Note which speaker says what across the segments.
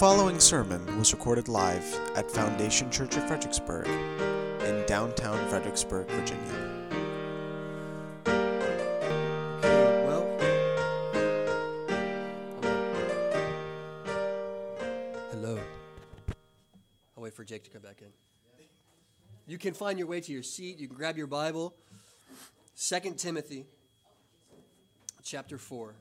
Speaker 1: following sermon was recorded live at Foundation Church of Fredericksburg in downtown Fredericksburg, Virginia.
Speaker 2: Well, hello. I'll wait for Jake to come back in. You can find your way to your seat. You can grab your Bible. 2 Timothy chapter 4.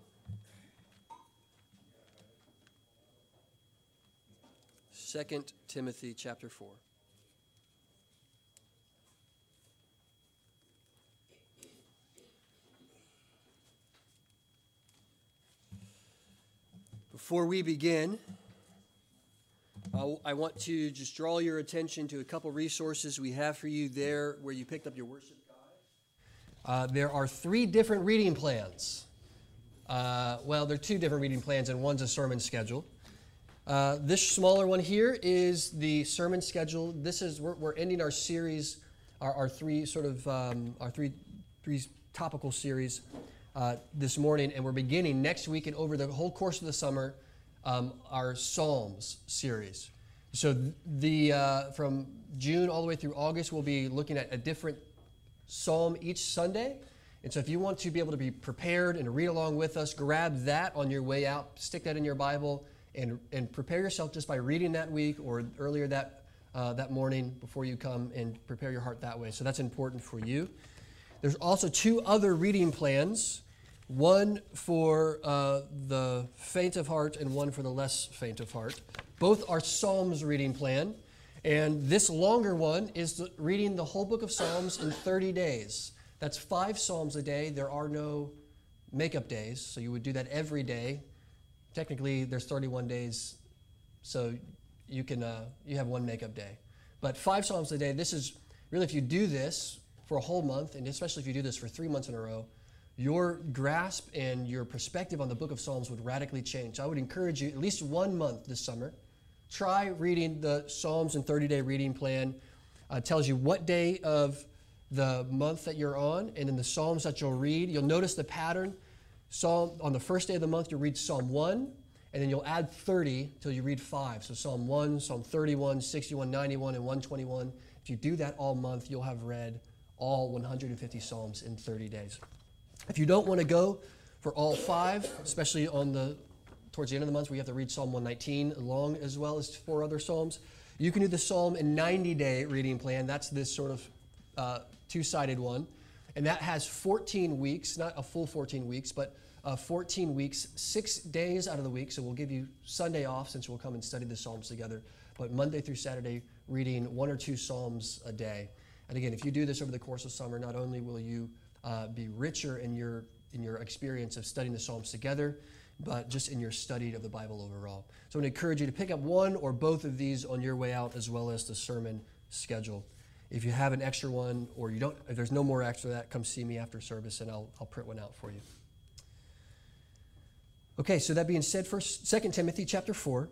Speaker 2: Second Timothy chapter 4. Before we begin, I want to just draw your attention to a couple resources we have for you there where you picked up your worship guide. Uh, there are three different reading plans. Uh, well, there are two different reading plans, and one's a sermon schedule. Uh, this smaller one here is the sermon schedule. This is we're, we're ending our series, our, our three sort of um, our three three topical series uh, this morning, and we're beginning next week and over the whole course of the summer um, our Psalms series. So the uh, from June all the way through August, we'll be looking at a different psalm each Sunday. And so if you want to be able to be prepared and read along with us, grab that on your way out, stick that in your Bible, and, and prepare yourself just by reading that week or earlier that, uh, that morning before you come and prepare your heart that way. So that's important for you. There's also two other reading plans one for uh, the faint of heart and one for the less faint of heart. Both are Psalms reading plan. And this longer one is reading the whole book of Psalms in 30 days. That's five Psalms a day. There are no makeup days, so you would do that every day. Technically, there's 31 days, so you can uh, you have one makeup day. But five Psalms a day. This is really if you do this for a whole month, and especially if you do this for three months in a row, your grasp and your perspective on the book of Psalms would radically change. So I would encourage you at least one month this summer. Try reading the Psalms and 30 day reading plan. Uh, tells you what day of the month that you're on, and in the Psalms that you'll read, you'll notice the pattern. Psalm on the first day of the month, you'll read Psalm 1, and then you'll add 30 till you read 5. So Psalm 1, Psalm 31, 61, 91, and 121. If you do that all month, you'll have read all 150 Psalms in 30 days. If you don't want to go for all five, especially on the towards the end of the month where you have to read Psalm 119 along as well as four other Psalms, you can do the Psalm in 90 day reading plan. That's this sort of uh, two sided one. And that has 14 weeks, not a full 14 weeks, but uh, 14 weeks, six days out of the week. So we'll give you Sunday off since we'll come and study the Psalms together. But Monday through Saturday, reading one or two Psalms a day. And again, if you do this over the course of summer, not only will you uh, be richer in your in your experience of studying the Psalms together, but just in your study of the Bible overall. So I would encourage you to pick up one or both of these on your way out, as well as the sermon schedule. If you have an extra one, or you don't, if there's no more extra that, come see me after service, and I'll I'll print one out for you. Okay, so that being said, first, 2 Timothy chapter 4.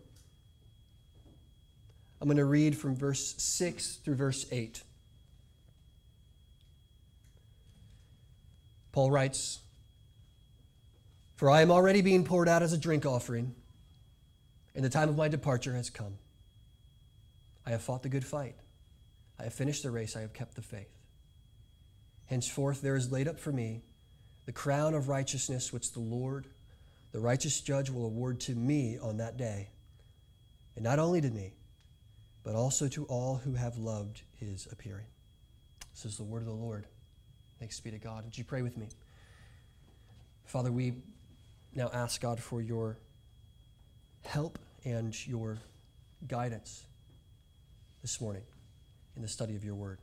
Speaker 2: I'm going to read from verse 6 through verse 8. Paul writes, For I am already being poured out as a drink offering, and the time of my departure has come. I have fought the good fight. I have finished the race. I have kept the faith. Henceforth, there is laid up for me the crown of righteousness, which the Lord, the righteous judge, will award to me on that day. And not only to me, but also to all who have loved his appearing. This is the word of the Lord. Thanks be to God. Would you pray with me? Father, we now ask God for your help and your guidance this morning in the study of your word.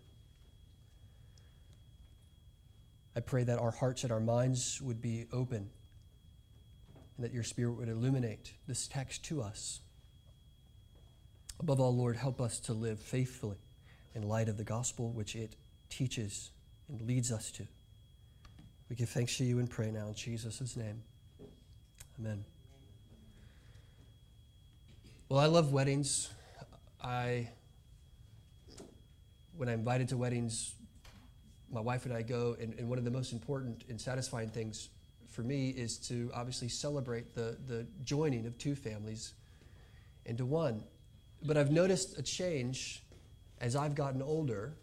Speaker 2: I pray that our hearts and our minds would be open and that your Spirit would illuminate this text to us. Above all, Lord, help us to live faithfully in light of the gospel which it teaches and leads us to. We give thanks to you and pray now in Jesus' name. Amen. Well, I love weddings. I, when I'm invited to weddings, my wife and I go, and, and one of the most important and satisfying things for me is to obviously celebrate the, the joining of two families into one. But I've noticed a change as I've gotten older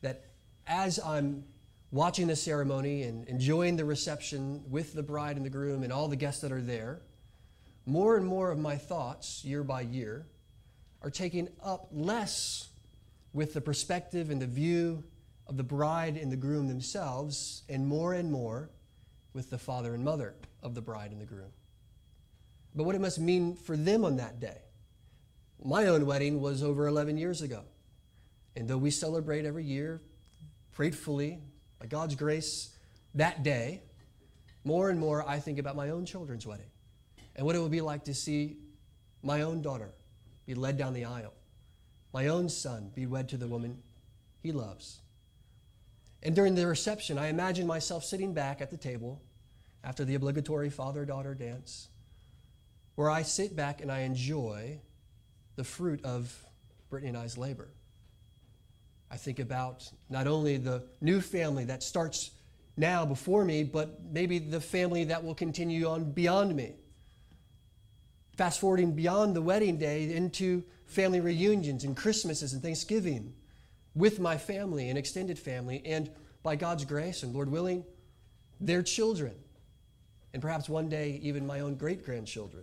Speaker 2: that as I'm watching the ceremony and enjoying the reception with the bride and the groom and all the guests that are there, more and more of my thoughts, year by year, are taking up less with the perspective and the view of the bride and the groom themselves, and more and more with the father and mother of the bride and the groom. But what it must mean for them on that day. My own wedding was over 11 years ago. And though we celebrate every year, gratefully, by God's grace, that day, more and more I think about my own children's wedding and what it would be like to see my own daughter be led down the aisle, my own son be wed to the woman he loves. And during the reception, I imagine myself sitting back at the table after the obligatory father daughter dance, where I sit back and I enjoy the fruit of Brittany and I's labor. I think about not only the new family that starts now before me, but maybe the family that will continue on beyond me. Fast forwarding beyond the wedding day into family reunions and Christmases and Thanksgiving with my family and extended family, and by God's grace and Lord willing, their children, and perhaps one day even my own great grandchildren.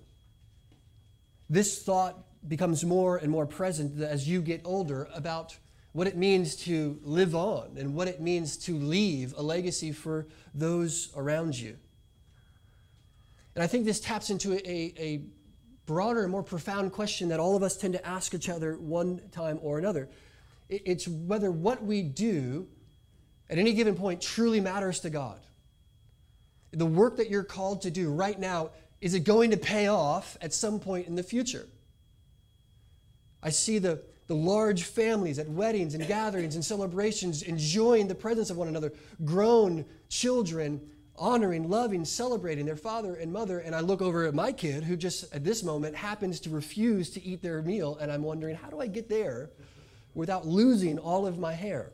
Speaker 2: This thought becomes more and more present as you get older about what it means to live on and what it means to leave a legacy for those around you. And I think this taps into a, a broader and more profound question that all of us tend to ask each other one time or another. It's whether what we do at any given point truly matters to God. The work that you're called to do right now, is it going to pay off at some point in the future? I see the, the large families at weddings and gatherings and celebrations enjoying the presence of one another, grown children honoring, loving, celebrating their father and mother. And I look over at my kid who just at this moment happens to refuse to eat their meal, and I'm wondering, how do I get there without losing all of my hair?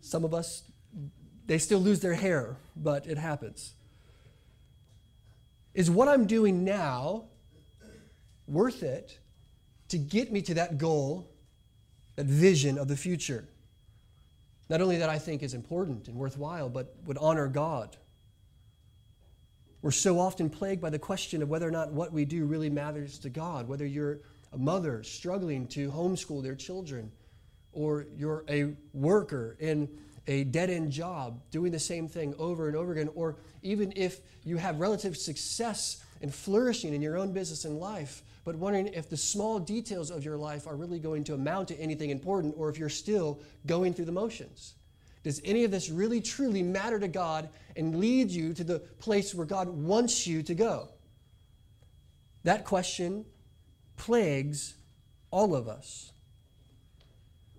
Speaker 2: Some of us, they still lose their hair, but it happens. Is what I'm doing now worth it to get me to that goal, that vision of the future? Not only that I think is important and worthwhile, but would honor God. We're so often plagued by the question of whether or not what we do really matters to God, whether you're a mother struggling to homeschool their children, or you're a worker in a dead end job doing the same thing over and over again, or even if you have relative success and flourishing in your own business and life, but wondering if the small details of your life are really going to amount to anything important or if you're still going through the motions. Does any of this really truly matter to God and lead you to the place where God wants you to go? That question plagues all of us.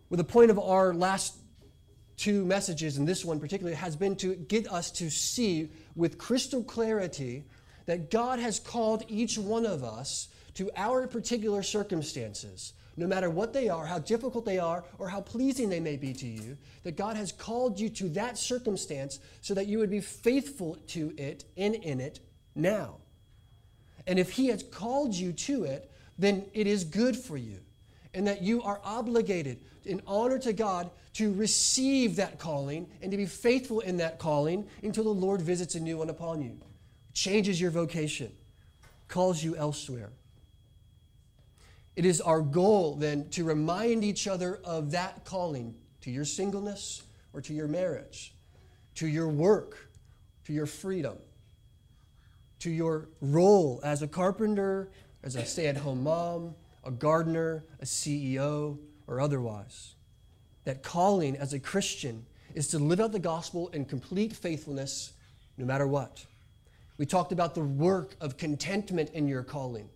Speaker 2: Well, the point of our last two messages, and this one particularly, has been to get us to see with crystal clarity that God has called each one of us to our particular circumstances, no matter what they are, how difficult they are, or how pleasing they may be to you, that God has called you to that circumstance so that you would be faithful to it and in it now. And if He has called you to it, then it is good for you, and that you are obligated in honor to God to receive that calling and to be faithful in that calling until the Lord visits a new one upon you, changes your vocation, calls you elsewhere. It is our goal then to remind each other of that calling to your singleness or to your marriage, to your work, to your freedom, to your role as a carpenter, as a stay at home mom, a gardener, a CEO, or otherwise. That calling as a Christian is to live out the gospel in complete faithfulness no matter what. We talked about the work of contentment in your calling.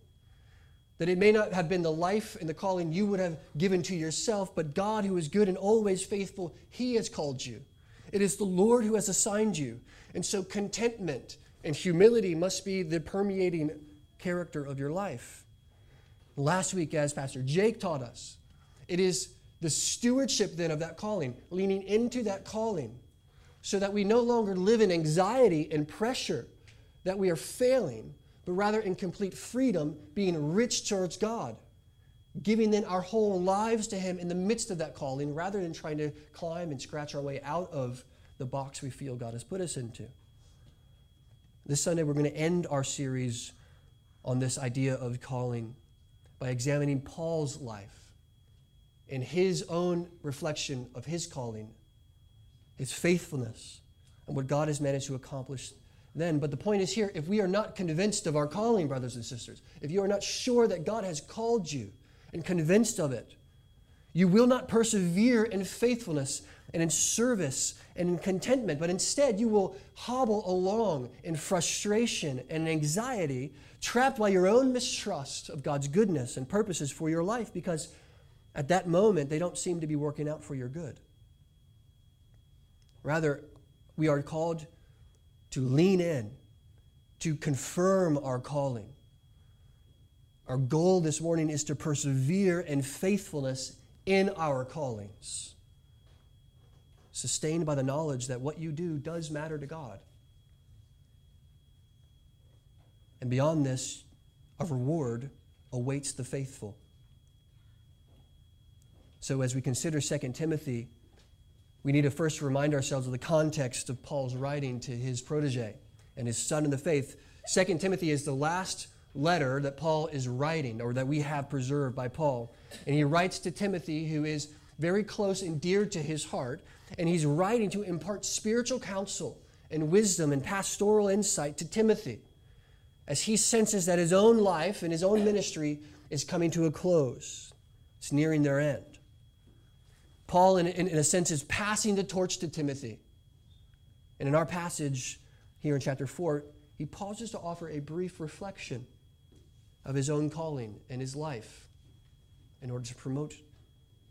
Speaker 2: That it may not have been the life and the calling you would have given to yourself, but God, who is good and always faithful, He has called you. It is the Lord who has assigned you. And so contentment and humility must be the permeating character of your life. Last week, as Pastor Jake taught us, it is the stewardship then of that calling, leaning into that calling, so that we no longer live in anxiety and pressure that we are failing, but rather in complete freedom, being rich towards God, giving then our whole lives to Him in the midst of that calling, rather than trying to climb and scratch our way out of the box we feel God has put us into. This Sunday, we're going to end our series on this idea of calling by examining Paul's life and his own reflection of his calling, his faithfulness, and what God has managed to accomplish then. But the point is here if we are not convinced of our calling, brothers and sisters, if you are not sure that God has called you and convinced of it, you will not persevere in faithfulness and in service and in contentment, but instead you will hobble along in frustration and anxiety, trapped by your own mistrust of God's goodness and purposes for your life because at that moment they don't seem to be working out for your good. Rather, we are called to lean in, to confirm our calling. Our goal this morning is to persevere in faithfulness in our callings, sustained by the knowledge that what you do does matter to God. And beyond this, a reward awaits the faithful. So, as we consider 2 Timothy, we need to first remind ourselves of the context of Paul's writing to his protege and his son in the faith. 2 Timothy is the last letter that Paul is writing, or that we have preserved by Paul. And he writes to Timothy, who is very close and dear to his heart, and he's writing to impart spiritual counsel and wisdom and pastoral insight to Timothy as he senses that his own life and his own ministry is coming to a close. It's nearing their end. Paul, in, in, in, a sense, is passing the torch to Timothy. And in our passage here in chapter 4, he pauses to offer a brief reflection of his own calling and his life in order to promote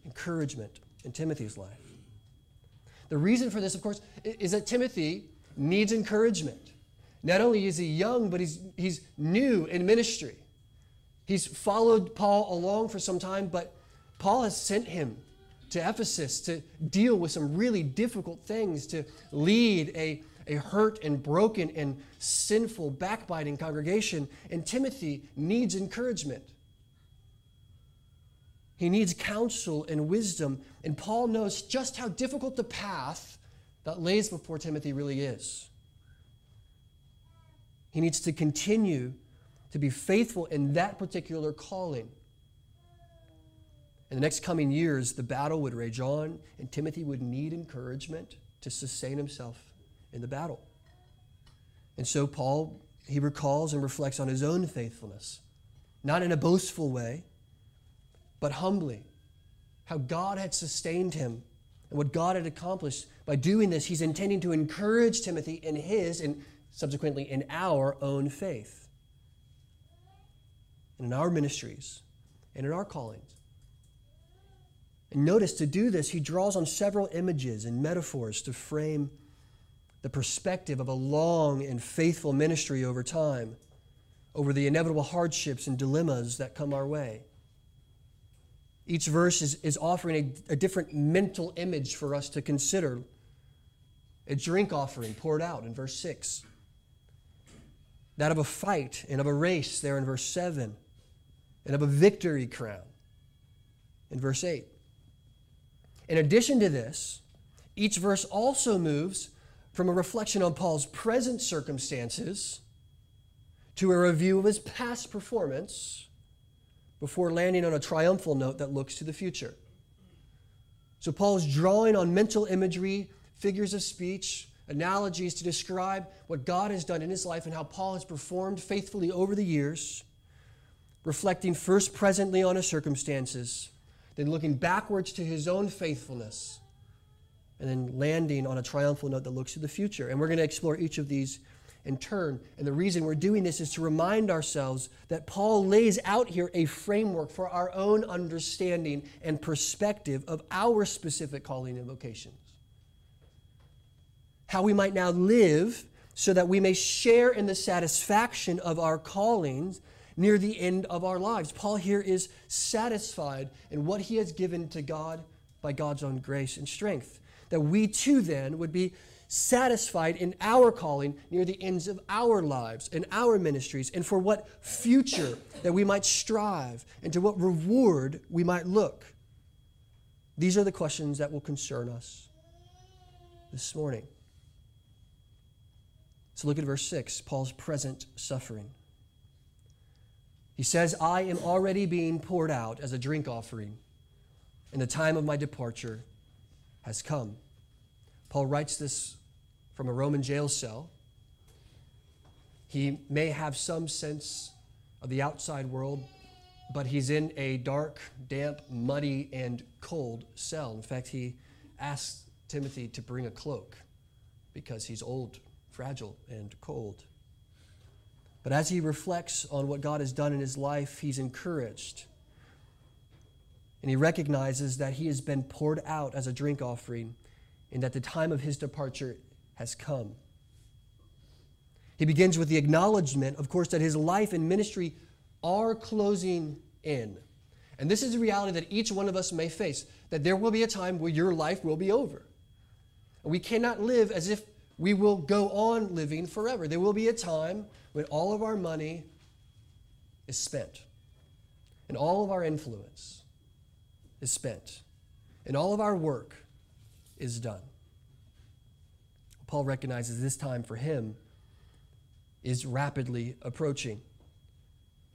Speaker 2: encouragement in Timothy's life. The reason for this, of course, is that Timothy needs encouragement. Not only is he young, but he's, he's new in ministry. He's followed Paul along for some time, but Paul has sent him to Ephesus to deal with some really difficult things, to lead a, a hurt and broken and sinful, backbiting congregation. And Timothy needs encouragement. He needs counsel and wisdom. And Paul knows just how difficult the path that lays before Timothy really is. He needs to continue to be faithful in that particular calling. In the next coming years, the battle would rage on, and Timothy would need encouragement to sustain himself in the battle. And so, Paul, he recalls and reflects on his own faithfulness, not in a boastful way, but humbly, how God had sustained him and what God had accomplished. By doing this, he's intending to encourage Timothy in his and subsequently in our own faith, and in our ministries, and in our callings. Notice to do this, he draws on several images and metaphors to frame the perspective of a long and faithful ministry over time, over the inevitable hardships and dilemmas that come our way. Each verse is, is offering a, a different mental image for us to consider. A drink offering poured out in verse 6 that of a fight and of a race there in verse 7, and of a victory crown in verse 8. In addition to this, each verse also moves from a reflection on Paul's present circumstances to a review of his past performance before landing on a triumphal note that looks to the future. So Paul's drawing on mental imagery, figures of speech, analogies to describe what God has done in his life and how Paul has performed faithfully over the years, reflecting first presently on his circumstances, then looking backwards to his own faithfulness, and then landing on a triumphal note that looks to the future. And we're going to explore each of these in turn. And the reason we're doing this is to remind ourselves that Paul lays out here a framework for our own understanding and perspective of our specific calling and vocations. how we might now live so that we may share in the satisfaction of our callings near the end of our lives. Paul here is satisfied in what he has given to God by God's own grace and strength. That we too then would be satisfied in our calling near the ends of our lives and our ministries, and for what future that we might strive, and to what reward we might look? These are the questions that will concern us this morning. So look at verse 6, Paul's present suffering. He says, I am already being poured out as a drink offering, and the time of my departure has come. Paul writes this from a Roman jail cell. He may have some sense of the outside world, but he's in a dark, damp, muddy, and cold cell. In fact, he asks Timothy to bring a cloak because he's old, fragile, and cold. But as he reflects on what God has done in his life, he's encouraged. And he recognizes that he has been poured out as a drink offering and that the time of his departure has come. He begins with the acknowledgement, of course, that his life and ministry are closing in. And this is a reality that each one of us may face that there will be a time where your life will be over. We cannot live as if we will go on living forever. There will be a time when all of our money is spent, and all of our influence is spent, and all of our work is done. Paul recognizes this time for him is rapidly approaching.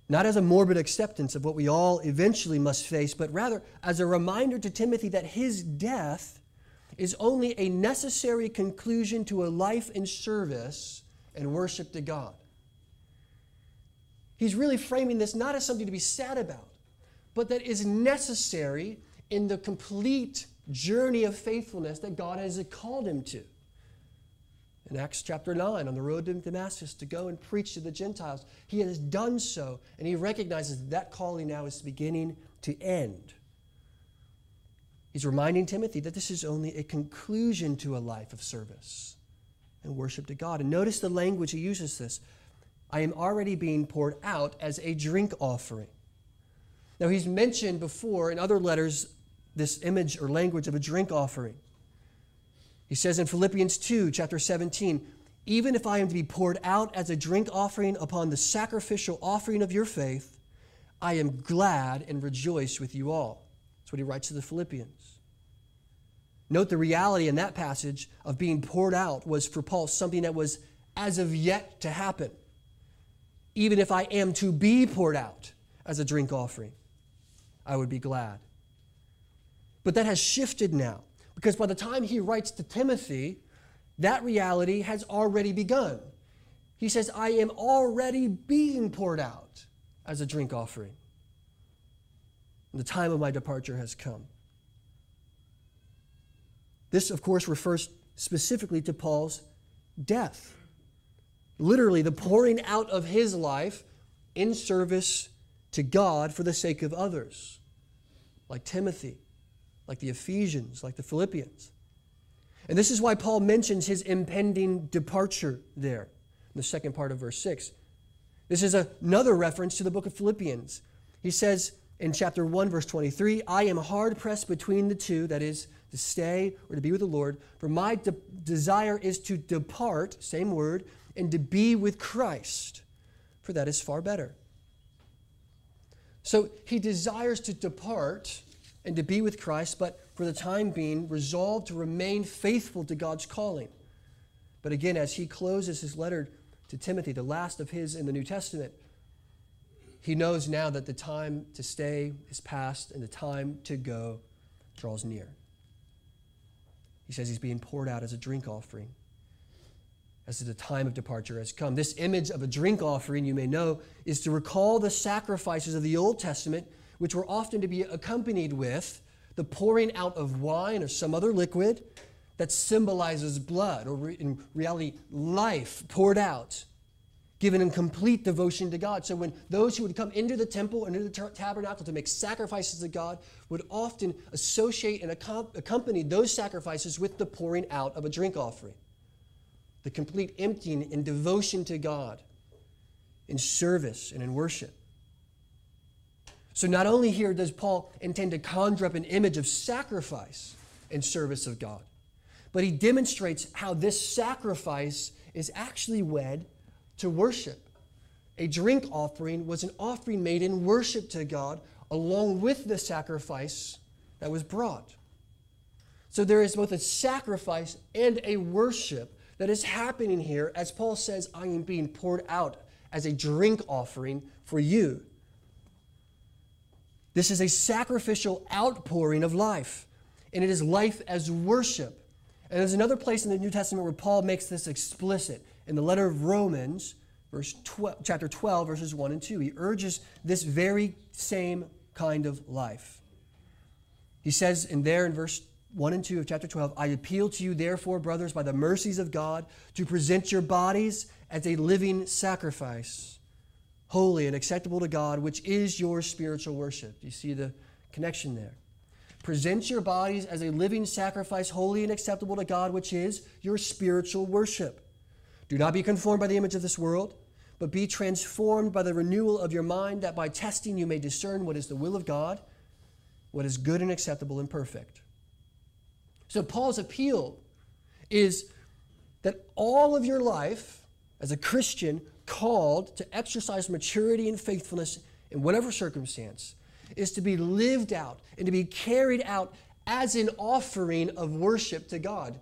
Speaker 2: Not as a morbid acceptance of what we all eventually must face, but rather as a reminder to Timothy that his death is only a necessary conclusion to a life in service and worship to God. He's really framing this not as something to be sad about, but that is necessary in the complete journey of faithfulness that God has called him to. In Acts chapter 9, on the road to Damascus to go and preach to the Gentiles, he has done so, and he recognizes that, that calling now is beginning to end. He's reminding Timothy that this is only a conclusion to a life of service and worship to God. And notice the language he uses this I am already being poured out as a drink offering. Now, he's mentioned before in other letters this image or language of a drink offering. He says in Philippians 2, chapter 17, even if I am to be poured out as a drink offering upon the sacrificial offering of your faith, I am glad and rejoice with you all. That's what he writes to the Philippians. Note the reality in that passage of being poured out was for Paul something that was as of yet to happen even if I am to be poured out as a drink offering, I would be glad. But that has shifted now, because by the time he writes to Timothy, that reality has already begun. He says, I am already being poured out as a drink offering. And the time of my departure has come. This, of course, refers specifically to Paul's death literally the pouring out of his life in service to God for the sake of others, like Timothy, like the Ephesians, like the Philippians. And this is why Paul mentions his impending departure there in the second part of verse 6. This is another reference to the book of Philippians. He says in chapter 1, verse 23, I am hard pressed between the two, that is, to stay or to be with the Lord, for my de- desire is to depart, same word, and to be with Christ, for that is far better. So he desires to depart and to be with Christ, but for the time being, resolved to remain faithful to God's calling. But again, as he closes his letter to Timothy, the last of his in the New Testament, he knows now that the time to stay is past and the time to go draws near. He says he's being poured out as a drink offering as the time of departure has come. This image of a drink offering, you may know, is to recall the sacrifices of the Old Testament, which were often to be accompanied with the pouring out of wine or some other liquid that symbolizes blood, or in reality, life poured out, given in complete devotion to God. So when those who would come into the temple and into the tabernacle to make sacrifices to God would often associate and accompany those sacrifices with the pouring out of a drink offering the complete emptying in devotion to God, in service and in worship. So, not only here does Paul intend to conjure up an image of sacrifice and service of God, but he demonstrates how this sacrifice is actually wed to worship. A drink offering was an offering made in worship to God along with the sacrifice that was brought. So there is both a sacrifice and a worship that is happening here as Paul says, I am being poured out as a drink offering for you. This is a sacrificial outpouring of life, and it is life as worship. And there's another place in the New Testament where Paul makes this explicit. In the letter of Romans, verse 12, chapter 12, verses 1 and 2, he urges this very same kind of life. He says in there in verse 1 and 2 of chapter 12, I appeal to you, therefore, brothers, by the mercies of God, to present your bodies as a living sacrifice, holy and acceptable to God, which is your spiritual worship. Do you see the connection there? Present your bodies as a living sacrifice, holy and acceptable to God, which is your spiritual worship. Do not be conformed by the image of this world, but be transformed by the renewal of your mind, that by testing you may discern what is the will of God, what is good and acceptable and perfect. So, Paul's appeal is that all of your life as a Christian, called to exercise maturity and faithfulness in whatever circumstance, is to be lived out and to be carried out as an offering of worship to God.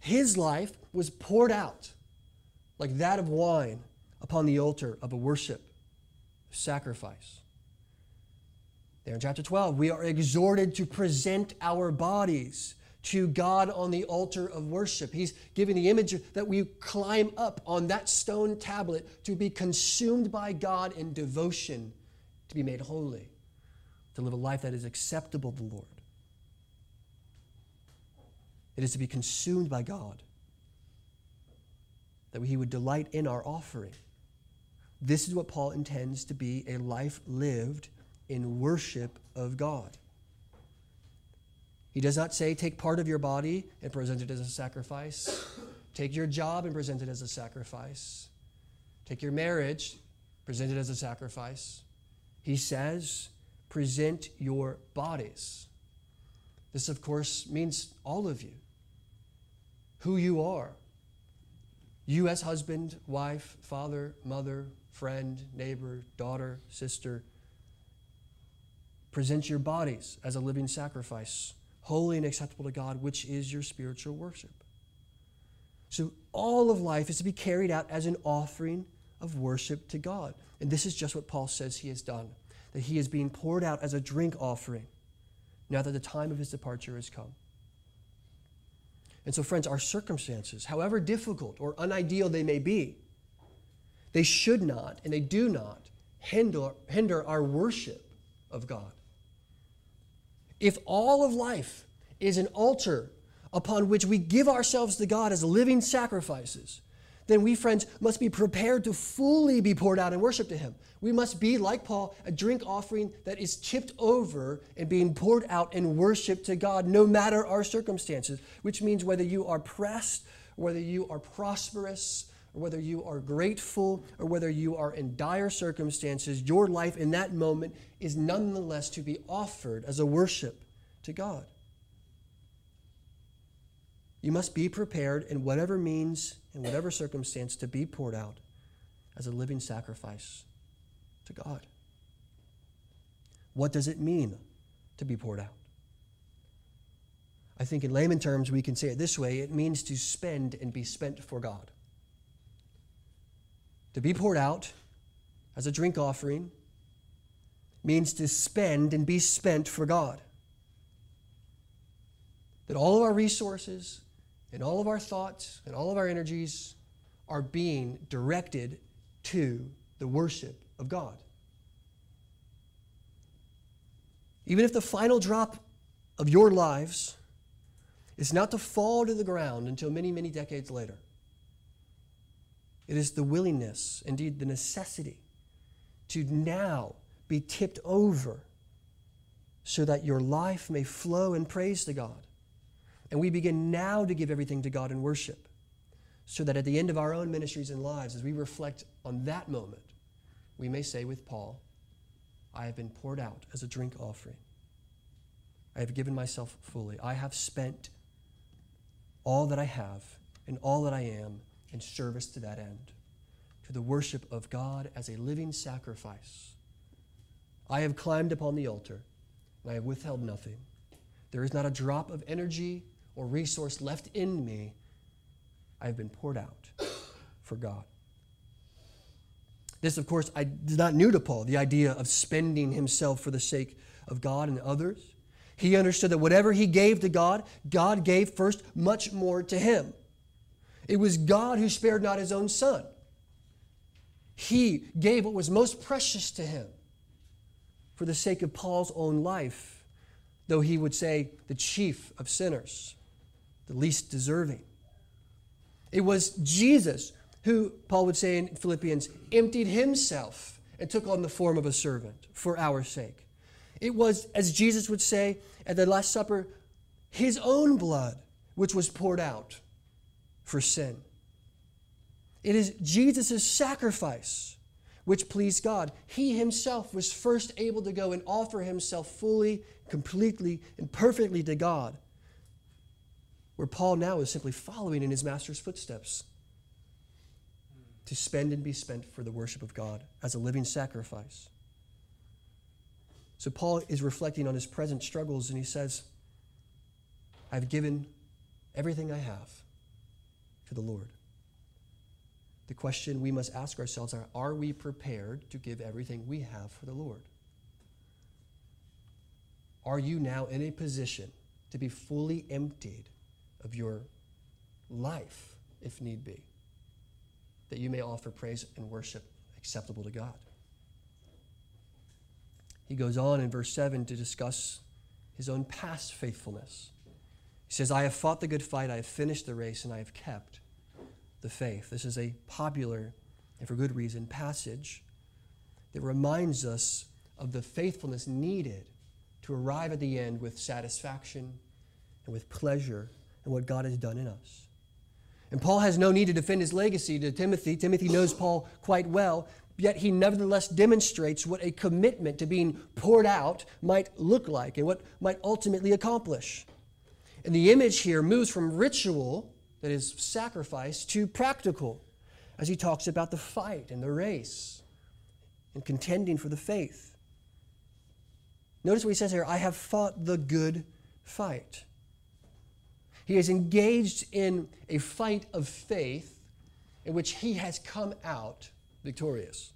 Speaker 2: His life was poured out like that of wine upon the altar of a worship sacrifice. There in chapter 12, we are exhorted to present our bodies to God on the altar of worship. He's giving the image that we climb up on that stone tablet to be consumed by God in devotion, to be made holy, to live a life that is acceptable to the Lord. It is to be consumed by God, that He would delight in our offering. This is what Paul intends to be a life lived in worship of God. He does not say, take part of your body and present it as a sacrifice. Take your job and present it as a sacrifice. Take your marriage, present it as a sacrifice. He says, present your bodies. This, of course, means all of you, who you are. You, as husband, wife, father, mother, friend, neighbor, daughter, sister, present your bodies as a living sacrifice holy and acceptable to God, which is your spiritual worship. So all of life is to be carried out as an offering of worship to God. And this is just what Paul says he has done that he is being poured out as a drink offering now that the time of his departure has come. And so, friends, our circumstances, however difficult or unideal they may be, they should not and they do not hinder, hinder our worship of God. If all of life is an altar upon which we give ourselves to God as living sacrifices, then we, friends, must be prepared to fully be poured out in worship to Him. We must be, like Paul, a drink offering that is tipped over and being poured out in worship to God, no matter our circumstances, which means whether you are pressed, whether you are prosperous, or whether you are grateful, or whether you are in dire circumstances, your life in that moment is nonetheless to be offered as a worship to God. You must be prepared in whatever means, in whatever circumstance, to be poured out as a living sacrifice to God. What does it mean to be poured out? I think in layman terms, we can say it this way it means to spend and be spent for God to be poured out as a drink offering means to spend and be spent for God. That all of our resources and all of our thoughts and all of our energies are being directed to the worship of God. Even if the final drop of your lives is not to fall to the ground until many, many decades later. It is the willingness, indeed the necessity, to now be tipped over so that your life may flow in praise to God. And we begin now to give everything to God in worship, so that at the end of our own ministries and lives, as we reflect on that moment, we may say with Paul, I have been poured out as a drink offering. I have given myself fully. I have spent all that I have and all that I am in service to that end, to the worship of God as a living sacrifice. I have climbed upon the altar, and I have withheld nothing. There is not a drop of energy or resource left in me. I have been poured out for God. This, of course, is not new to Paul, the idea of spending himself for the sake of God and others. He understood that whatever he gave to God, God gave first much more to him. It was God who spared not his own son. He gave what was most precious to him for the sake of Paul's own life, though he would say the chief of sinners, the least deserving. It was Jesus who, Paul would say in Philippians, emptied himself and took on the form of a servant for our sake. It was, as Jesus would say at the Last Supper, his own blood which was poured out for sin. It is Jesus' sacrifice which pleased God. He himself was first able to go and offer himself fully, completely, and perfectly to God, where Paul now is simply following in his master's footsteps to spend and be spent for the worship of God as a living sacrifice. So Paul is reflecting on his present struggles and he says, I've given everything I have to the Lord. The question we must ask ourselves are Are we prepared to give everything we have for the Lord? Are you now in a position to be fully emptied of your life, if need be, that you may offer praise and worship acceptable to God? He goes on in verse 7 to discuss his own past faithfulness. He says, I have fought the good fight, I have finished the race, and I have kept the faith. This is a popular, and for good reason, passage that reminds us of the faithfulness needed to arrive at the end with satisfaction and with pleasure in what God has done in us. And Paul has no need to defend his legacy to Timothy. Timothy knows Paul quite well yet he nevertheless demonstrates what a commitment to being poured out might look like and what might ultimately accomplish. And the image here moves from ritual, that is sacrifice, to practical, as he talks about the fight and the race and contending for the faith. Notice what he says here I have fought the good fight. He is engaged in a fight of faith in which he has come out victorious.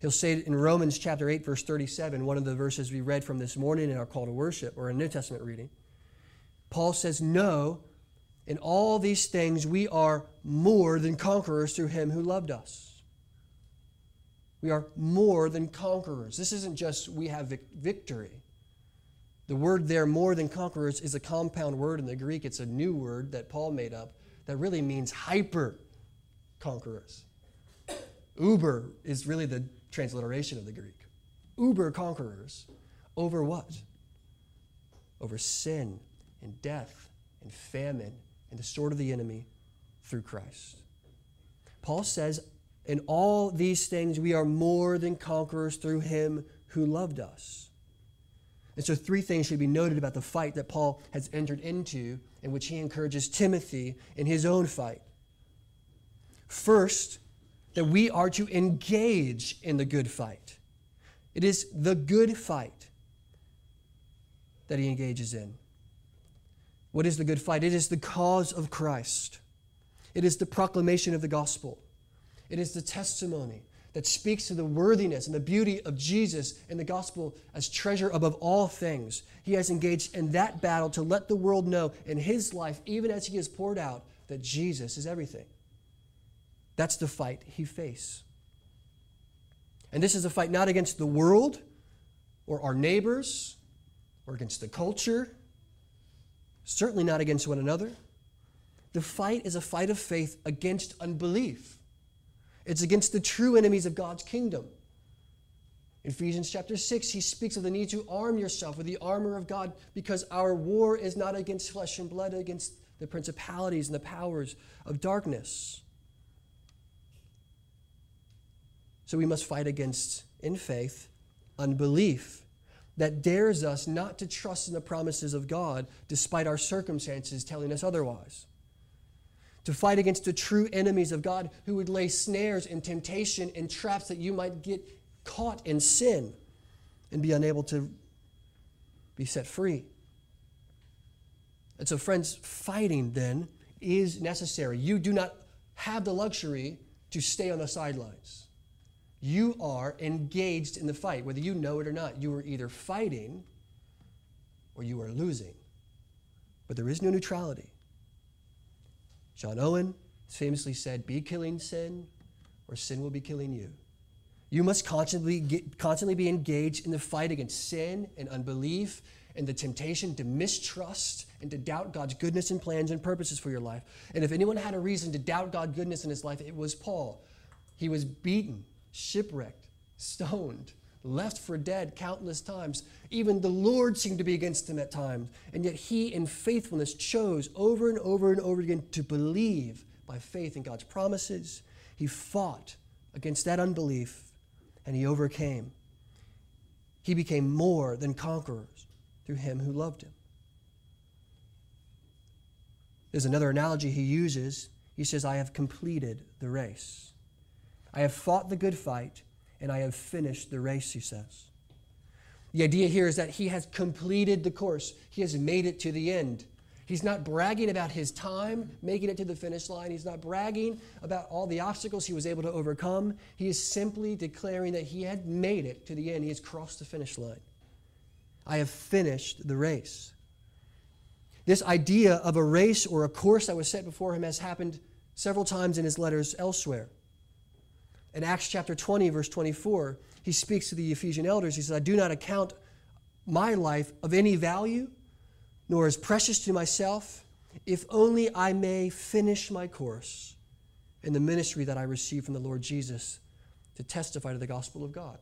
Speaker 2: He'll say it in Romans chapter 8, verse 37, one of the verses we read from this morning in our call to worship or a New Testament reading. Paul says, No, in all these things we are more than conquerors through him who loved us. We are more than conquerors. This isn't just we have victory. The word there, more than conquerors, is a compound word in the Greek. It's a new word that Paul made up that really means hyper conquerors. Uber is really the transliteration of the Greek. Uber conquerors. Over what? Over sin and death and famine and the sword of the enemy through Christ. Paul says, In all these things we are more than conquerors through him who loved us. And so, three things should be noted about the fight that Paul has entered into, in which he encourages Timothy in his own fight. First, that we are to engage in the good fight. It is the good fight that he engages in. What is the good fight? It is the cause of Christ. It is the proclamation of the gospel. It is the testimony that speaks to the worthiness and the beauty of Jesus and the gospel as treasure above all things. He has engaged in that battle to let the world know in his life, even as he has poured out, that Jesus is everything. That's the fight he faced. And this is a fight not against the world or our neighbors or against the culture, certainly not against one another. The fight is a fight of faith against unbelief. It's against the true enemies of God's kingdom. In Ephesians chapter 6, he speaks of the need to arm yourself with the armor of God because our war is not against flesh and blood, against the principalities and the powers of darkness. So we must fight against, in faith, unbelief. That dares us not to trust in the promises of God despite our circumstances telling us otherwise. To fight against the true enemies of God who would lay snares and temptation and traps that you might get caught in sin and be unable to be set free. And so, friends, fighting then is necessary. You do not have the luxury to stay on the sidelines. You are engaged in the fight, whether you know it or not. You are either fighting or you are losing. But there is no neutrality. John Owen famously said, Be killing sin, or sin will be killing you. You must constantly, get, constantly be engaged in the fight against sin and unbelief and the temptation to mistrust and to doubt God's goodness and plans and purposes for your life. And if anyone had a reason to doubt God's goodness in his life, it was Paul. He was beaten, shipwrecked, stoned, left for dead countless times. Even the Lord seemed to be against him at times. And yet he, in faithfulness, chose over and over and over again to believe by faith in God's promises. He fought against that unbelief and he overcame. He became more than conquerors through him who loved him. There's another analogy he uses. He says, I have completed the race. I have fought the good fight, and I have finished the race, he says. The idea here is that he has completed the course, he has made it to the end. He's not bragging about his time making it to the finish line. He's not bragging about all the obstacles he was able to overcome. He is simply declaring that he had made it to the end. He has crossed the finish line. I have finished the race. This idea of a race or a course that was set before him has happened several times in his letters elsewhere. In Acts chapter 20, verse 24, he speaks to the Ephesian elders. He says, I do not account my life of any value, nor as precious to myself, if only I may finish my course in the ministry that I received from the Lord Jesus to testify to the gospel of God.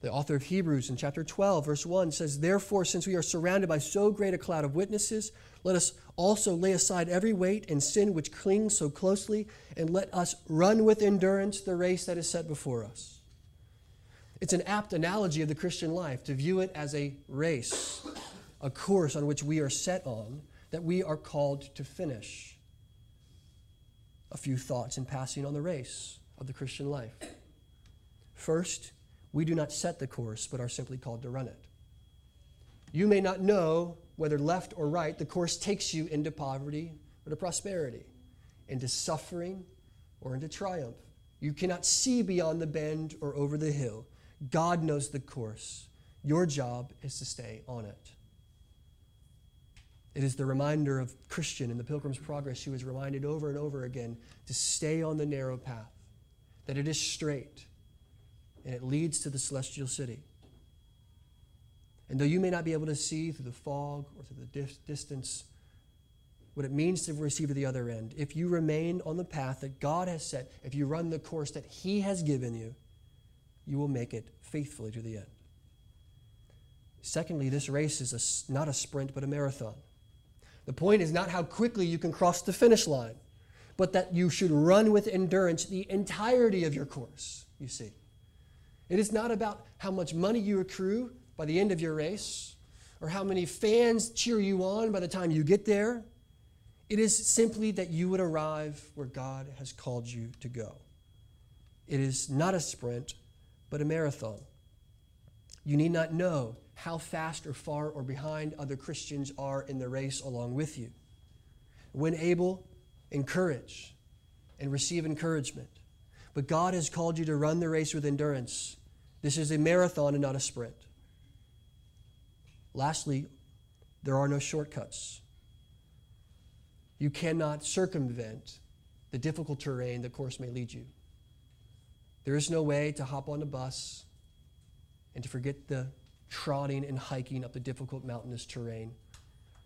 Speaker 2: The author of Hebrews in chapter 12, verse 1 says, Therefore, since we are surrounded by so great a cloud of witnesses, let us also lay aside every weight and sin which clings so closely, and let us run with endurance the race that is set before us. It's an apt analogy of the Christian life to view it as a race, a course on which we are set on, that we are called to finish. A few thoughts in passing on the race of the Christian life. First, we do not set the course, but are simply called to run it. You may not know whether left or right, the course takes you into poverty or to prosperity, into suffering or into triumph. You cannot see beyond the bend or over the hill. God knows the course. Your job is to stay on it. It is the reminder of Christian in the Pilgrim's Progress who is reminded over and over again to stay on the narrow path, that it is straight, and it leads to the celestial city. And though you may not be able to see through the fog or through the distance what it means to receive to the other end, if you remain on the path that God has set, if you run the course that He has given you, you will make it faithfully to the end. Secondly, this race is a, not a sprint, but a marathon. The point is not how quickly you can cross the finish line, but that you should run with endurance the entirety of your course, you see. It is not about how much money you accrue by the end of your race or how many fans cheer you on by the time you get there. It is simply that you would arrive where God has called you to go. It is not a sprint, but a marathon. You need not know how fast or far or behind other Christians are in the race along with you. When able, encourage and receive encouragement. But God has called you to run the race with endurance this is a marathon and not a sprint. Lastly, there are no shortcuts. You cannot circumvent the difficult terrain the course may lead you. There is no way to hop on a bus and to forget the trotting and hiking up the difficult mountainous terrain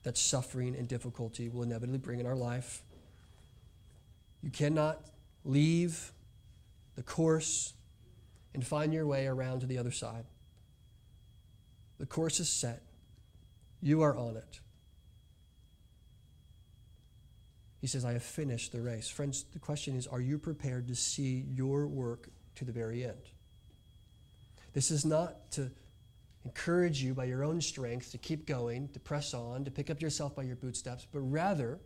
Speaker 2: that suffering and difficulty will inevitably bring in our life. You cannot leave the course and find your way around to the other side. The course is set, you are on it. He says, I have finished the race. Friends, the question is are you prepared to see your work to the very end? This is not to encourage you by your own strength to keep going, to press on, to pick up yourself by your bootstraps, but rather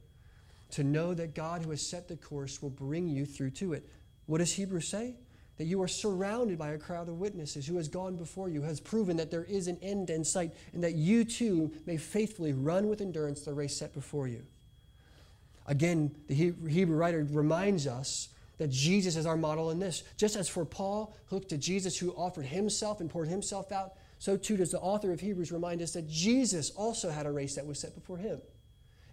Speaker 2: to know that God, who has set the course, will bring you through to it. What does Hebrews say? That you are surrounded by a crowd of witnesses who has gone before you, has proven that there is an end in sight, and that you too may faithfully run with endurance the race set before you. Again, the Hebrew writer reminds us that Jesus is our model in this. Just as for Paul, looked to Jesus who offered himself and poured himself out, so too does the author of Hebrews remind us that Jesus also had a race that was set before him.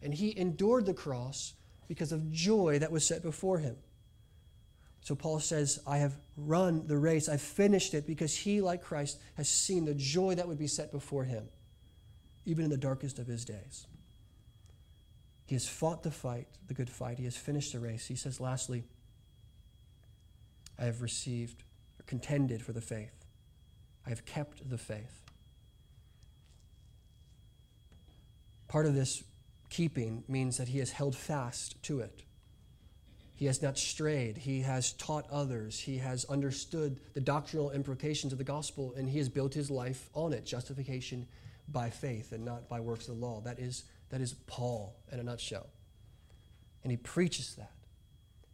Speaker 2: And he endured the cross because of joy that was set before him. So Paul says, I have run the race, I've finished it because he, like Christ, has seen the joy that would be set before him, even in the darkest of his days. He has fought the fight, the good fight. He has finished the race. He says, lastly, I have received or contended for the faith. I have kept the faith. Part of this keeping means that he has held fast to it. He has not strayed. He has taught others. He has understood the doctrinal implications of the gospel, and he has built his life on it justification by faith and not by works of the law. That is, that is Paul in a nutshell. And he preaches that.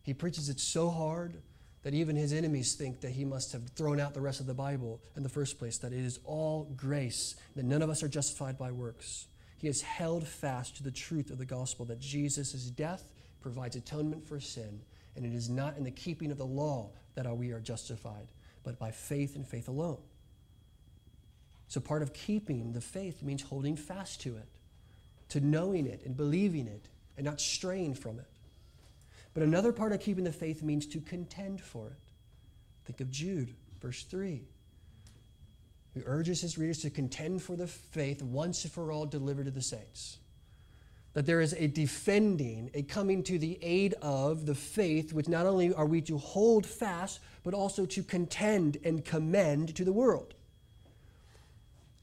Speaker 2: He preaches it so hard that even his enemies think that he must have thrown out the rest of the Bible in the first place, that it is all grace, that none of us are justified by works. He has held fast to the truth of the gospel that Jesus' death provides atonement for sin, and it is not in the keeping of the law that we are justified, but by faith and faith alone. So, part of keeping the faith means holding fast to it, to knowing it and believing it, and not straying from it. But another part of keeping the faith means to contend for it. Think of Jude, verse 3. He urges his readers to contend for the faith once and for all delivered to the saints. That there is a defending, a coming to the aid of the faith, which not only are we to hold fast, but also to contend and commend to the world.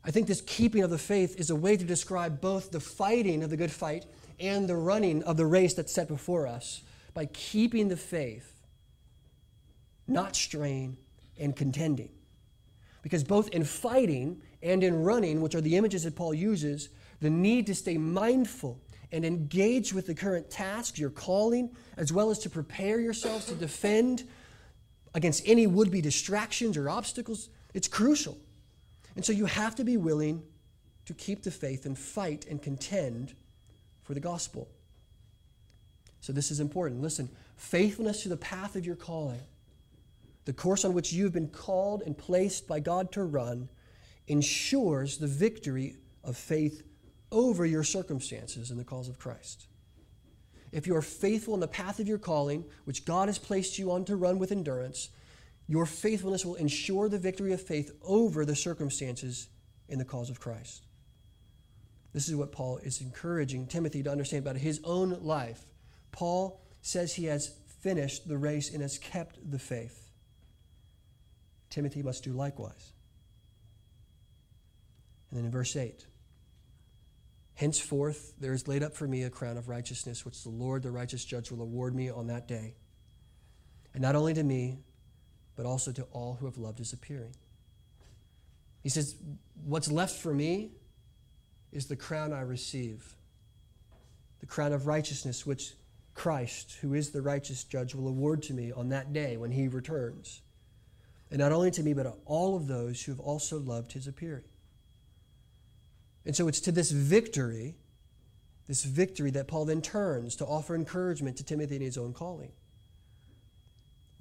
Speaker 2: I think this keeping of the faith is a way to describe both the fighting of the good fight and the running of the race that's set before us by keeping the faith, not straying and contending. Because both in fighting and in running, which are the images that Paul uses, the need to stay mindful and engage with the current tasks, your calling, as well as to prepare yourselves to defend against any would be distractions or obstacles, it's crucial. And so you have to be willing to keep the faith and fight and contend for the gospel. So this is important. Listen, faithfulness to the path of your calling, the course on which you've been called and placed by God to run, ensures the victory of faith over your circumstances in the cause of Christ. If you are faithful in the path of your calling, which God has placed you on to run with endurance, your faithfulness will ensure the victory of faith over the circumstances in the cause of Christ. This is what Paul is encouraging Timothy to understand about his own life Paul says he has finished the race and has kept the faith. Timothy must do likewise. And then in verse 8 Henceforth there is laid up for me a crown of righteousness, which the Lord, the righteous judge, will award me on that day. And not only to me, but also to all who have loved his appearing. He says, What's left for me is the crown I receive, the crown of righteousness, which Christ, who is the righteous judge, will award to me on that day when he returns. And not only to me, but to all of those who have also loved his appearing. And so it's to this victory, this victory, that Paul then turns to offer encouragement to Timothy in his own calling.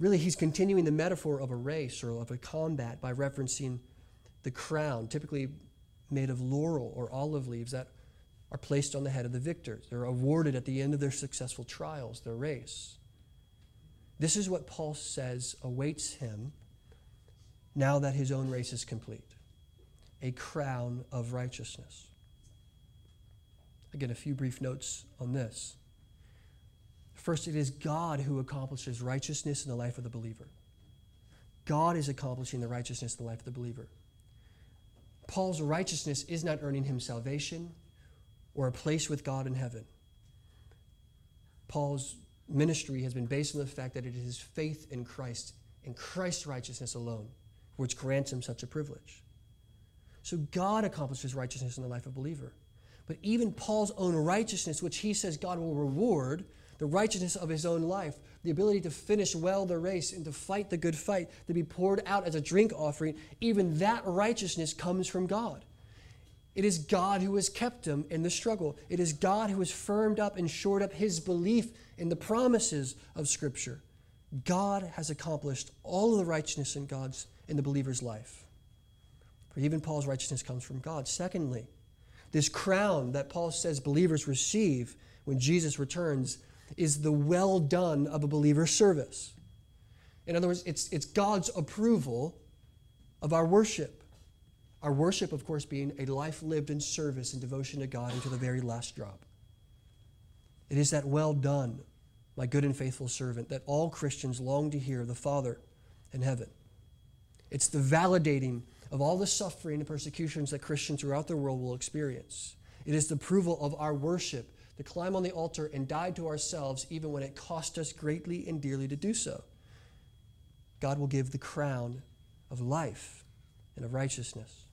Speaker 2: Really, he's continuing the metaphor of a race or of a combat by referencing the crown, typically made of laurel or olive leaves, that are placed on the head of the victors. They're awarded at the end of their successful trials, their race. This is what Paul says awaits him now that his own race is complete a crown of righteousness. Again, a few brief notes on this. First, it is God who accomplishes righteousness in the life of the believer. God is accomplishing the righteousness in the life of the believer. Paul's righteousness is not earning him salvation, or a place with God in heaven. Paul's ministry has been based on the fact that it is his faith in Christ and Christ's righteousness alone which grants him such a privilege. So God accomplishes righteousness in the life of a believer. But even Paul's own righteousness, which he says God will reward, the righteousness of his own life, the ability to finish well the race and to fight the good fight, to be poured out as a drink offering, even that righteousness comes from God. It is God who has kept him in the struggle. It is God who has firmed up and shored up his belief in the promises of Scripture. God has accomplished all of the righteousness in God's in the believer's life. For even Paul's righteousness comes from God. Secondly, this crown that Paul says believers receive when Jesus returns is the well done of a believer's service. In other words, it's, it's God's approval of our worship. Our worship, of course, being a life lived in service and devotion to God until the very last drop. It is that well done, my good and faithful servant, that all Christians long to hear the Father in heaven. It's the validating of all the suffering and persecutions that Christians throughout the world will experience. It is the approval of our worship to climb on the altar and die to ourselves, even when it cost us greatly and dearly to do so. God will give the crown of life and of righteousness.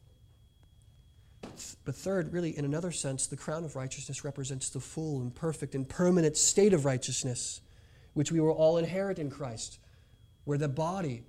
Speaker 2: But third, really, in another sense, the crown of righteousness represents the full and perfect and permanent state of righteousness, which we will all inherit in Christ, where the body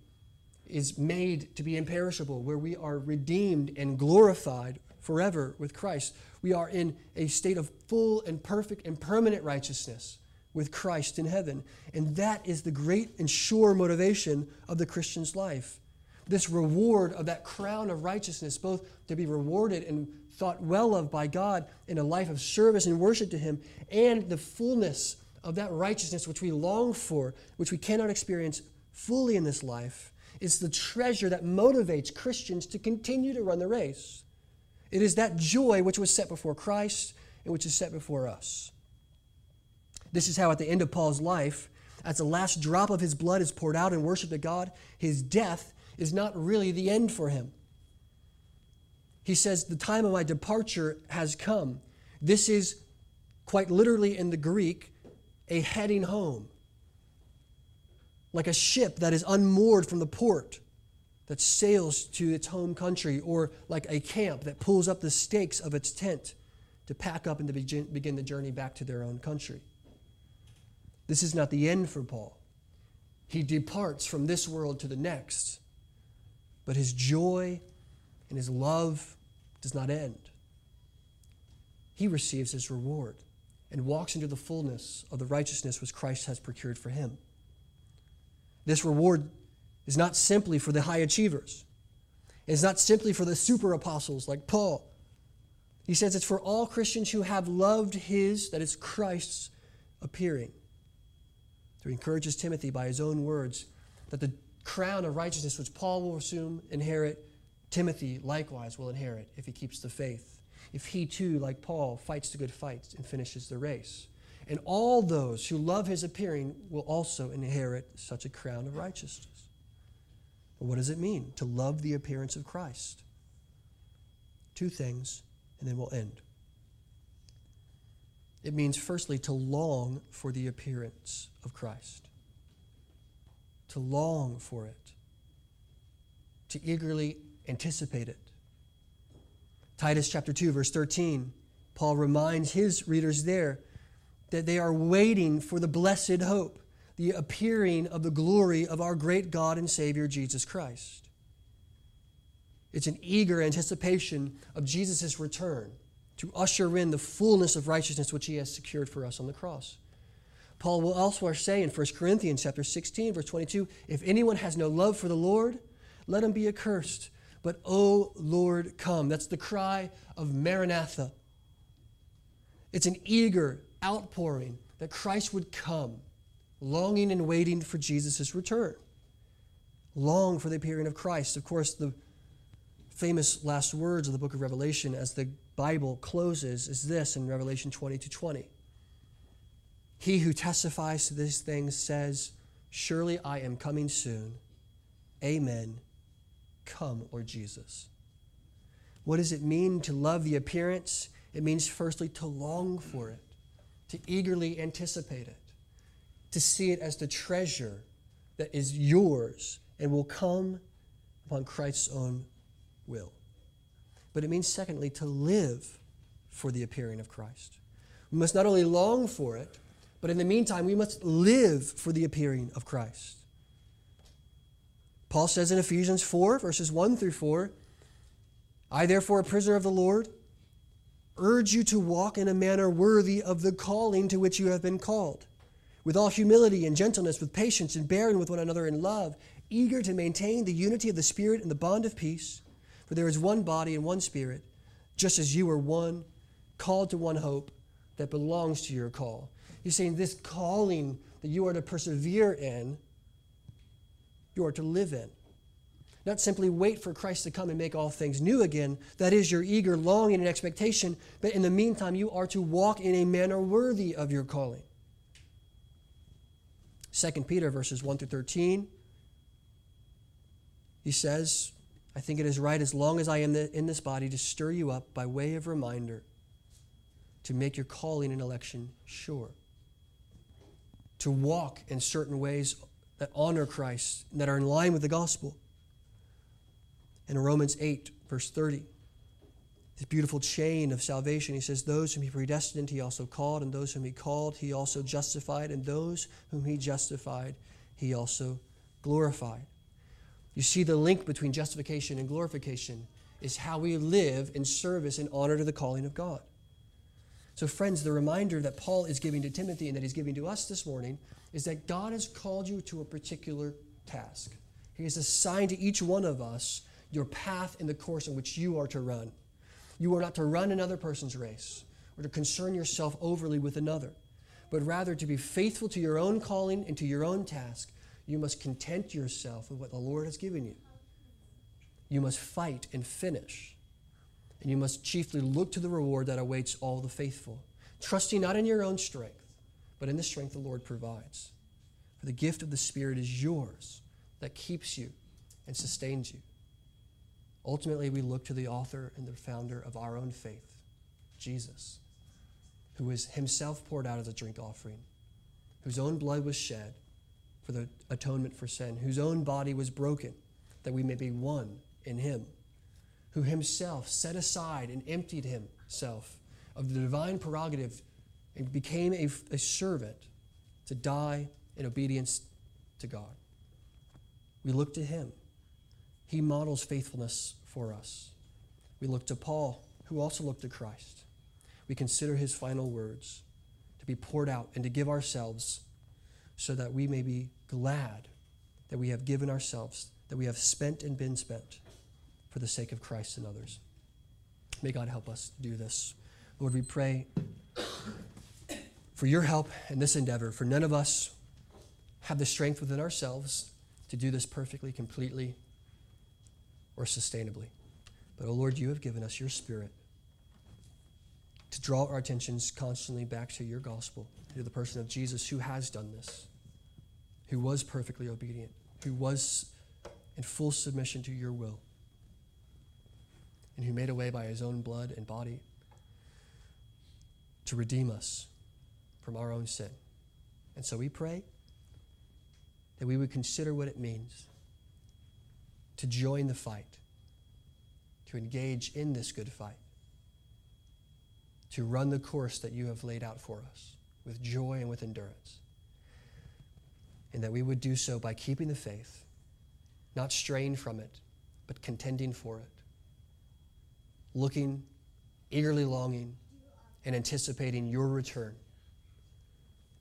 Speaker 2: is made to be imperishable, where we are redeemed and glorified forever with Christ. We are in a state of full and perfect and permanent righteousness with Christ in heaven. And that is the great and sure motivation of the Christian's life. This reward of that crown of righteousness, both to be rewarded and thought well of by God in a life of service and worship to Him, and the fullness of that righteousness which we long for, which we cannot experience fully in this life it's the treasure that motivates Christians to continue to run the race. It is that joy which was set before Christ and which is set before us. This is how, at the end of Paul's life, as the last drop of his blood is poured out in worship to God, his death is not really the end for him. He says, The time of my departure has come. This is quite literally in the Greek a heading home like a ship that is unmoored from the port that sails to its home country, or like a camp that pulls up the stakes of its tent to pack up and to begin the journey back to their own country. This is not the end for Paul. He departs from this world to the next, but his joy and his love does not end. He receives his reward and walks into the fullness of the righteousness which Christ has procured for him. This reward is not simply for the high achievers. It's not simply for the super apostles like Paul. He says it's for all Christians who have loved his, that is Christ's, appearing. So he encourages Timothy by his own words that the crown of righteousness which Paul will assume inherit, Timothy likewise will inherit if he keeps the faith. If he too, like Paul, fights the good fight and finishes the race. And all those who love his appearing will also inherit such a crown of righteousness. But what does it mean to love the appearance of Christ? Two things, and then we'll end. It means, firstly, to long for the appearance of Christ, to long for it, to eagerly anticipate it. Titus chapter 2, verse 13, Paul reminds his readers there that they are waiting for the blessed hope, the appearing of the glory of our great God and Savior, Jesus Christ. It's an eager anticipation of Jesus' return to usher in the fullness of righteousness which he has secured for us on the cross. Paul will elsewhere say in 1 Corinthians chapter 16, verse 22, if anyone has no love for the Lord, let him be accursed. But, O Lord, come. That's the cry of Maranatha. It's an eager outpouring that Christ would come, longing and waiting for Jesus' return. Long for the appearing of Christ. Of course, the famous last words of the book of Revelation as the Bible closes is this in Revelation 20 to 20. He who testifies to these things says, Surely I am coming soon. Amen. Come, Lord Jesus. What does it mean to love the appearance? It means, firstly, to long for it to eagerly anticipate it, to see it as the treasure that is yours and will come upon Christ's own will. But it means, secondly, to live for the appearing of Christ. We must not only long for it, but in the meantime, we must live for the appearing of Christ. Paul says in Ephesians 4, verses 1 through 4 I, therefore, a prisoner of the Lord, urge you to walk in a manner worthy of the calling to which you have been called, with all humility and gentleness, with patience, and bearing with one another in love, eager to maintain the unity of the Spirit and the bond of peace. For there is one body and one Spirit, just as you are one, called to one hope that belongs to your call. He's saying this calling that you are to persevere in, you are to live in. Not simply wait for Christ to come and make all things new again. That is your eager longing and expectation. But in the meantime, you are to walk in a manner worthy of your calling. 2 Peter verses 1 through 13. He says, I think it is right as long as I am in this body to stir you up by way of reminder to make your calling and election sure. To walk in certain ways that honor Christ, and that are in line with the gospel in Romans 8, verse 30. This beautiful chain of salvation. He says, Those whom he predestined, he also called, and those whom he called, he also justified, and those whom he justified, he also glorified. You see, the link between justification and glorification is how we live in service and honor to the calling of God. So, friends, the reminder that Paul is giving to Timothy and that he's giving to us this morning is that God has called you to a particular task. He has assigned to each one of us your path and the course in which you are to run. You are not to run another person's race or to concern yourself overly with another, but rather to be faithful to your own calling and to your own task. You must content yourself with what the Lord has given you. You must fight and finish. And you must chiefly look to the reward that awaits all the faithful, trusting not in your own strength, but in the strength the Lord provides. For the gift of the Spirit is yours that keeps you and sustains you. Ultimately, we look to the author and the founder of our own faith, Jesus, who was himself poured out as a drink offering, whose own blood was shed for the atonement for sin, whose own body was broken that we may be one in him, who himself set aside and emptied himself of the divine prerogative and became a, a servant to die in obedience to God. We look to him he models faithfulness for us. We look to Paul, who also looked to Christ. We consider his final words to be poured out and to give ourselves so that we may be glad that we have given ourselves, that we have spent and been spent for the sake of Christ and others. May God help us do this. Lord, we pray for your help in this endeavor, for none of us have the strength within ourselves to do this perfectly, completely, or sustainably. But, oh Lord, you have given us your spirit to draw our attentions constantly back to your gospel, to the person of Jesus who has done this, who was perfectly obedient, who was in full submission to your will, and who made a way by his own blood and body to redeem us from our own sin. And so we pray that we would consider what it means to join the fight, to engage in this good fight, to run the course that you have laid out for us with joy and with endurance. And that we would do so by keeping the faith, not straying from it, but contending for it, looking, eagerly longing, and anticipating your return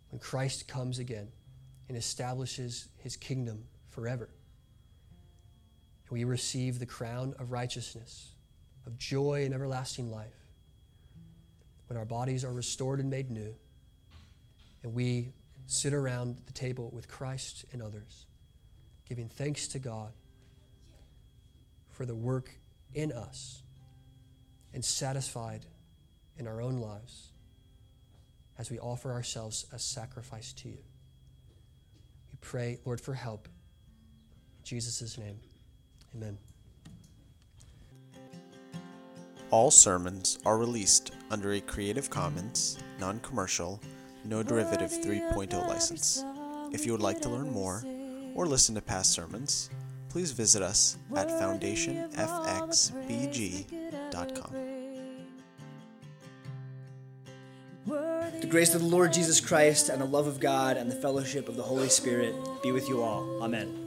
Speaker 2: when Christ comes again and establishes his kingdom forever we receive the crown of righteousness, of joy and everlasting life. When our bodies are restored and made new, and we sit around the table with Christ and others, giving thanks to God for the work in us and satisfied in our own lives as we offer ourselves as sacrifice to you. We pray, Lord, for help. In Jesus' name. Amen.
Speaker 1: All sermons are released under a Creative Commons, non commercial, no derivative 3.0 license. If you would like to learn more or listen to past sermons, please visit us at foundationfxbg.com.
Speaker 3: The grace of the Lord Jesus Christ and the love of God and the fellowship of the Holy Spirit be with you all. Amen.